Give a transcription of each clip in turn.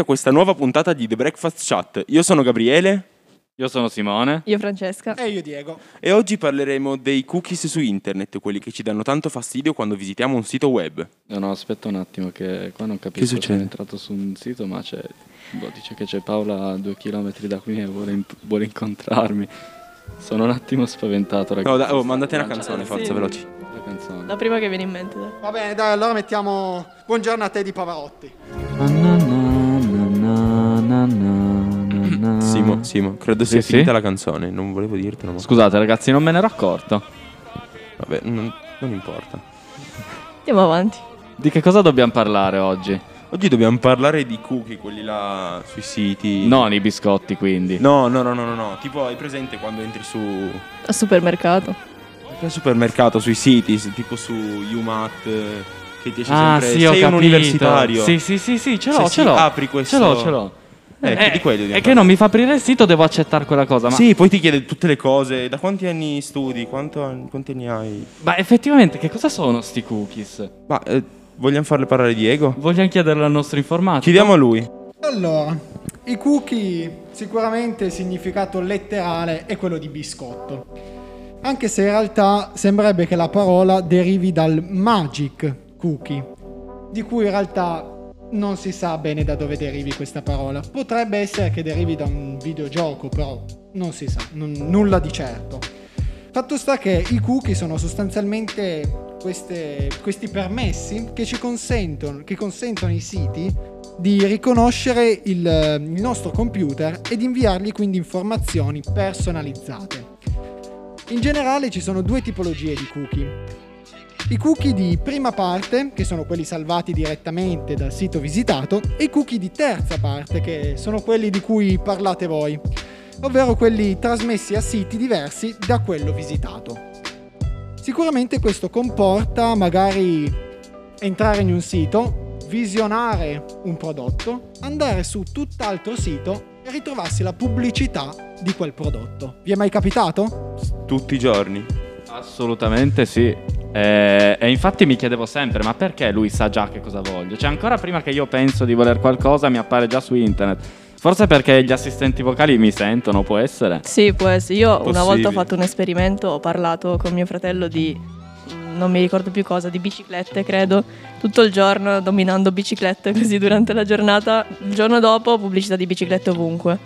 a questa nuova puntata di The Breakfast Chat. Io sono Gabriele Io sono Simone. Io Francesca. E io Diego. e oggi parleremo dei cookies su internet, quelli che ci danno tanto fastidio quando visitiamo un sito web. No, no, aspetta un attimo che qua non capisco. succede? Sono entrato su un sito ma c'è... boh, dice che c'è Paola a due chilometri da qui e vuole, in- vuole incontrarmi. Sono un attimo spaventato, ragazzi. No, dai, oh, mandate una canzone, forza, Sì. veloci. La canzone. La prima che viene in mente. dai. Va bene, dai, allora mettiamo Buongiorno a te di Pavarotti. Simo, Simo, credo sia Sì, finita sì? la canzone, non volevo dirtelo, ma Scusate ragazzi, non me ne ero accorto. vabbè, non, non importa. Andiamo avanti. Di che cosa dobbiamo parlare oggi? Oggi dobbiamo parlare di cookie, quelli là sui siti. Non i biscotti, quindi. No, no, no, no, no, no. Tipo, hai presente quando entri su Al supermercato. al supermercato, sui siti, tipo su UMAT, eh, che ti esce Ah, sempre sì, ho sei un capito. universitario. Sì, sì, sì, sì, ce Se l'ho, si ce l'ho. apri questo- Ce l'ho, ce l'ho. Eh, che di quello è che non mi fa aprire il sito, devo accettare quella cosa. Ma, Sì, poi ti chiede tutte le cose. Da quanti anni studi? Quanto an- quanti anni hai? ma effettivamente, che cosa sono sti cookies? Ma eh, vogliamo farle parlare Diego? Vogliamo chiederlo al nostro informatico? Chiediamo a lui. Allora, i cookie sicuramente il significato letterale è quello di biscotto. Anche se in realtà sembrerebbe che la parola derivi dal magic cookie, di cui in realtà non si sa bene da dove derivi questa parola. Potrebbe essere che derivi da un videogioco, però non si sa, non- nulla di certo. Fatto sta che i cookie sono sostanzialmente queste- questi permessi che ci consentono, che consentono ai siti di riconoscere il, il nostro computer ed inviargli quindi informazioni personalizzate. In generale ci sono due tipologie di cookie. I cookie di prima parte, che sono quelli salvati direttamente dal sito visitato, e i cookie di terza parte, che sono quelli di cui parlate voi, ovvero quelli trasmessi a siti diversi da quello visitato. Sicuramente questo comporta magari entrare in un sito, visionare un prodotto, andare su tutt'altro sito e ritrovarsi la pubblicità di quel prodotto. Vi è mai capitato? Tutti i giorni. Assolutamente sì. Eh, e infatti mi chiedevo sempre, ma perché lui sa già che cosa voglio? Cioè, ancora prima che io penso di voler qualcosa, mi appare già su internet. Forse perché gli assistenti vocali mi sentono, può essere? Sì, può essere. Io una volta Possibile. ho fatto un esperimento, ho parlato con mio fratello di non mi ricordo più cosa, di biciclette, credo, tutto il giorno dominando biciclette così durante la giornata. Il giorno dopo pubblicità di biciclette ovunque.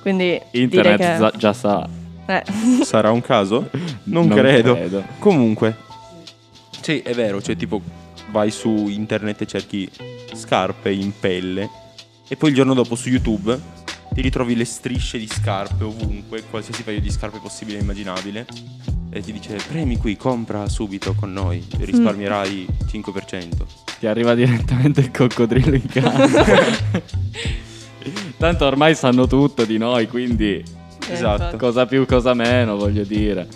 Quindi Internet che già sa. eh, Sarà un caso? Non, Non credo. credo. Comunque. Sì, è vero, cioè tipo vai su internet e cerchi scarpe in pelle e poi il giorno dopo su YouTube ti ritrovi le strisce di scarpe ovunque, qualsiasi paio di scarpe possibile e immaginabile e ti dice premi qui, compra subito con noi, risparmierai 5%. Ti arriva direttamente il coccodrillo in casa. Tanto ormai sanno tutto di noi, quindi Esatto. cosa più, cosa meno, voglio dire.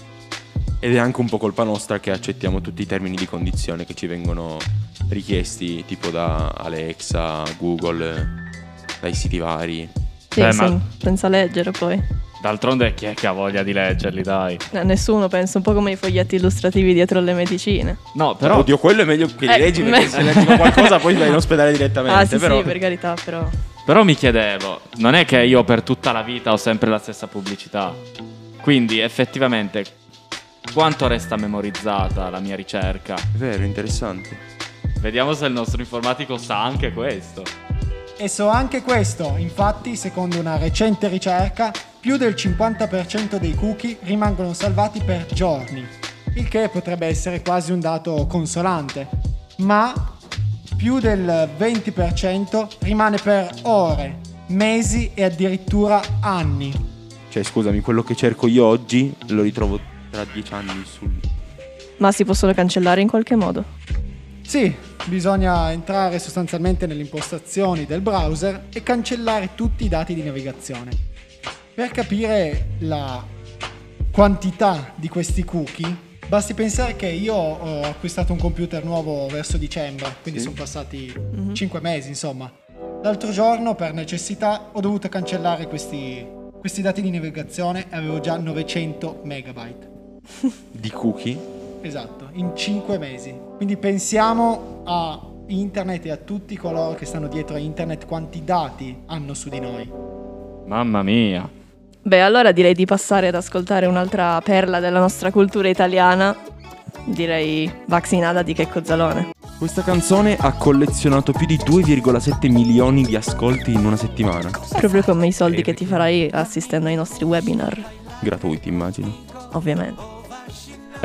Ed è anche un po' colpa nostra che accettiamo tutti i termini di condizione che ci vengono richiesti tipo da Alexa, Google, dai siti vari. Sì, Beh, ma- senza leggere poi. D'altronde chi è che ha voglia di leggerli, dai? Eh, nessuno pensa un po' come i foglietti illustrativi dietro le medicine. No, però... Oddio, quello è meglio che li Eh, leggi me- perché se leggi qualcosa poi vai in ospedale direttamente. Ah, sì, però... sì, per carità, però. Però mi chiedevo, non è che io per tutta la vita ho sempre la stessa pubblicità. Quindi effettivamente quanto resta memorizzata la mia ricerca? È vero, interessante. Vediamo se il nostro informatico sa anche questo. E so anche questo, infatti, secondo una recente ricerca, più del 50% dei cookie rimangono salvati per giorni, il che potrebbe essere quasi un dato consolante, ma più del 20% rimane per ore, mesi e addirittura anni. Cioè, scusami, quello che cerco io oggi lo ritrovo tra dieci anni sul... Ma si possono cancellare in qualche modo? Sì, bisogna entrare sostanzialmente nelle impostazioni del browser e cancellare tutti i dati di navigazione. Per capire la quantità di questi cookie, basti pensare che io ho acquistato un computer nuovo verso dicembre, quindi Sì. sono passati 5 mesi, insomma. L'altro giorno, per necessità, ho dovuto cancellare questi, questi dati di navigazione e avevo già 900 megabyte. Di cookie. Esatto, in 5 mesi. Quindi pensiamo a internet e a tutti coloro che stanno dietro a internet quanti dati hanno su di noi. Mamma mia. Beh, allora direi di passare ad ascoltare un'altra perla della nostra cultura italiana. Direi Vaccinata di Checco Zalone. Questa canzone ha collezionato più di 2,7 milioni di ascolti in una settimana. Proprio come i soldi che ti farai assistendo ai nostri webinar, Gratuiti, immagino. ovviamente.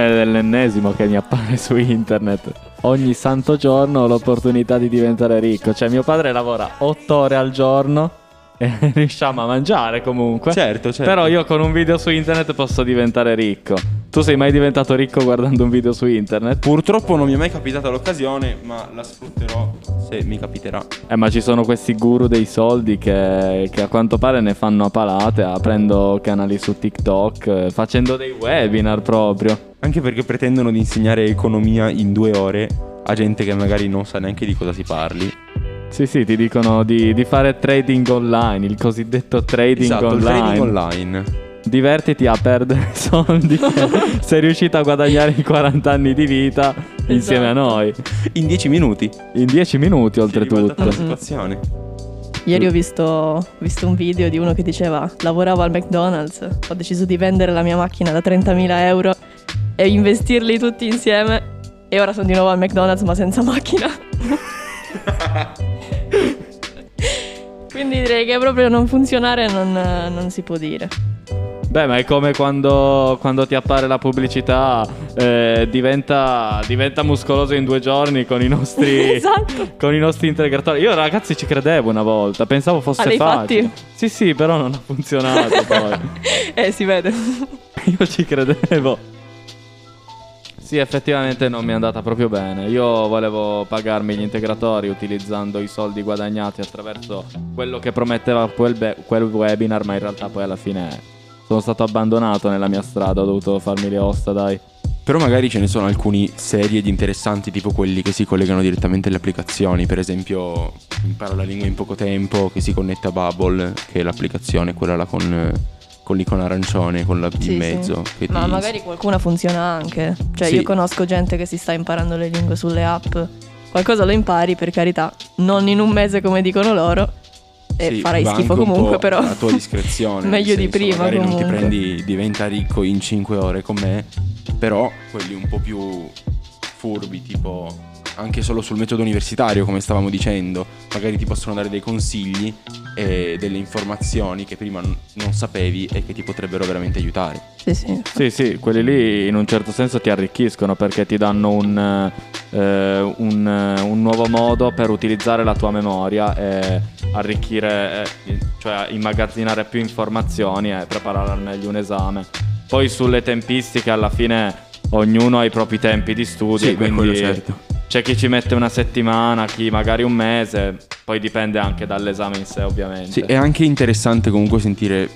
È l'ennesimo che mi appare su internet. Ogni santo giorno ho l'opportunità di diventare ricco. Cioè, mio padre lavora 8 ore al giorno e riusciamo a mangiare comunque. Certo, certo. Però io con un video su internet posso diventare ricco. Tu sei mai diventato ricco guardando un video su internet? Purtroppo non mi è mai capitata l'occasione, ma la sfrutterò se mi capiterà. Eh, ma ci sono questi guru dei soldi che, che a quanto pare ne fanno a palate, aprendo canali su TikTok, eh, facendo dei webinar proprio. Anche perché pretendono di insegnare economia in due ore a gente che magari non sa neanche di cosa si parli. Sì, sì, ti dicono di, di fare trading online, il cosiddetto trading esatto, il online. trading online. Divertiti a perdere soldi. sei riuscito a guadagnare i 40 anni di vita insieme a noi. In 10 minuti. In 10 minuti, oltretutto. la situazione. Ieri ho visto, ho visto un video di uno che diceva lavoravo al McDonald's, ho deciso di vendere la mia macchina da 30.000 euro e investirli tutti insieme e ora sono di nuovo al McDonald's ma senza macchina. Quindi direi che proprio non funzionare non, non si può dire. Beh, ma è come quando, quando ti appare la pubblicità, eh, diventa, diventa muscoloso in due giorni con i nostri, Esatto. con i nostri integratori. Io, ragazzi, ci credevo una volta, pensavo fosse Ah, facile. fatti? Sì, sì, però non ha funzionato poi. eh, si vede. Io ci credevo. Sì, effettivamente non mi è andata proprio bene. Io volevo pagarmi gli integratori utilizzando i soldi guadagnati attraverso quello che prometteva quel, be- quel webinar, ma in realtà poi alla fine sono stato abbandonato nella mia strada, ho dovuto farmi le ossa, dai. Però magari ce ne sono alcuni seri ed interessanti, tipo quelli che si collegano direttamente alle applicazioni. Per esempio, imparo la lingua in poco tempo, che si connette a Bubble, che è l'applicazione, quella là con, con l'icona arancione, con la B Sì, in mezzo. sì. Ma ti- magari qualcuna funziona anche. Cioè, Sì. io conosco gente che si sta imparando le lingue sulle app. Qualcosa lo impari, per carità. Non in un mese come dicono loro. E farai schifo comunque, però. A tua discrezione. Meglio di senso, prima, Magari comunque. non ti prendi, diventa ricco in 5 ore con me, però quelli un po' più furbi, tipo anche solo sul metodo universitario, come stavamo dicendo, magari ti possono dare dei consigli e delle informazioni che prima non sapevi e che ti potrebbero veramente aiutare. Sì, sì. Sì, sì, quelli lì in un certo senso ti arricchiscono perché ti danno un, eh, un, un nuovo modo per utilizzare la tua memoria e arricchire, eh, cioè immagazzinare più informazioni e preparare al meglio un esame. Poi sulle tempistiche alla fine ognuno ha i propri tempi di studio, Sì, quindi quello certo. C'è chi ci mette una settimana, chi magari un mese, poi dipende anche dall'esame in sé ovviamente. Sì, è anche interessante comunque sentire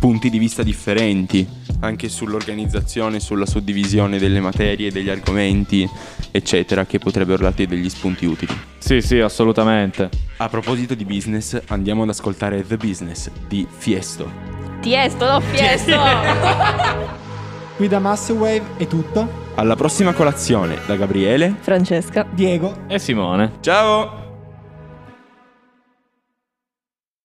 punti di vista differenti, anche sull'organizzazione, sulla suddivisione delle materie, degli argomenti, eccetera, che potrebbero darti degli spunti utili. sì, sì, assolutamente. A proposito di business, andiamo ad ascoltare The Business di Fiesto. Tiesto, no, fiesto! Qui da Masswave è tutto. Alla prossima colazione da Gabriele. Francesca. Diego, E Simone? Ciao!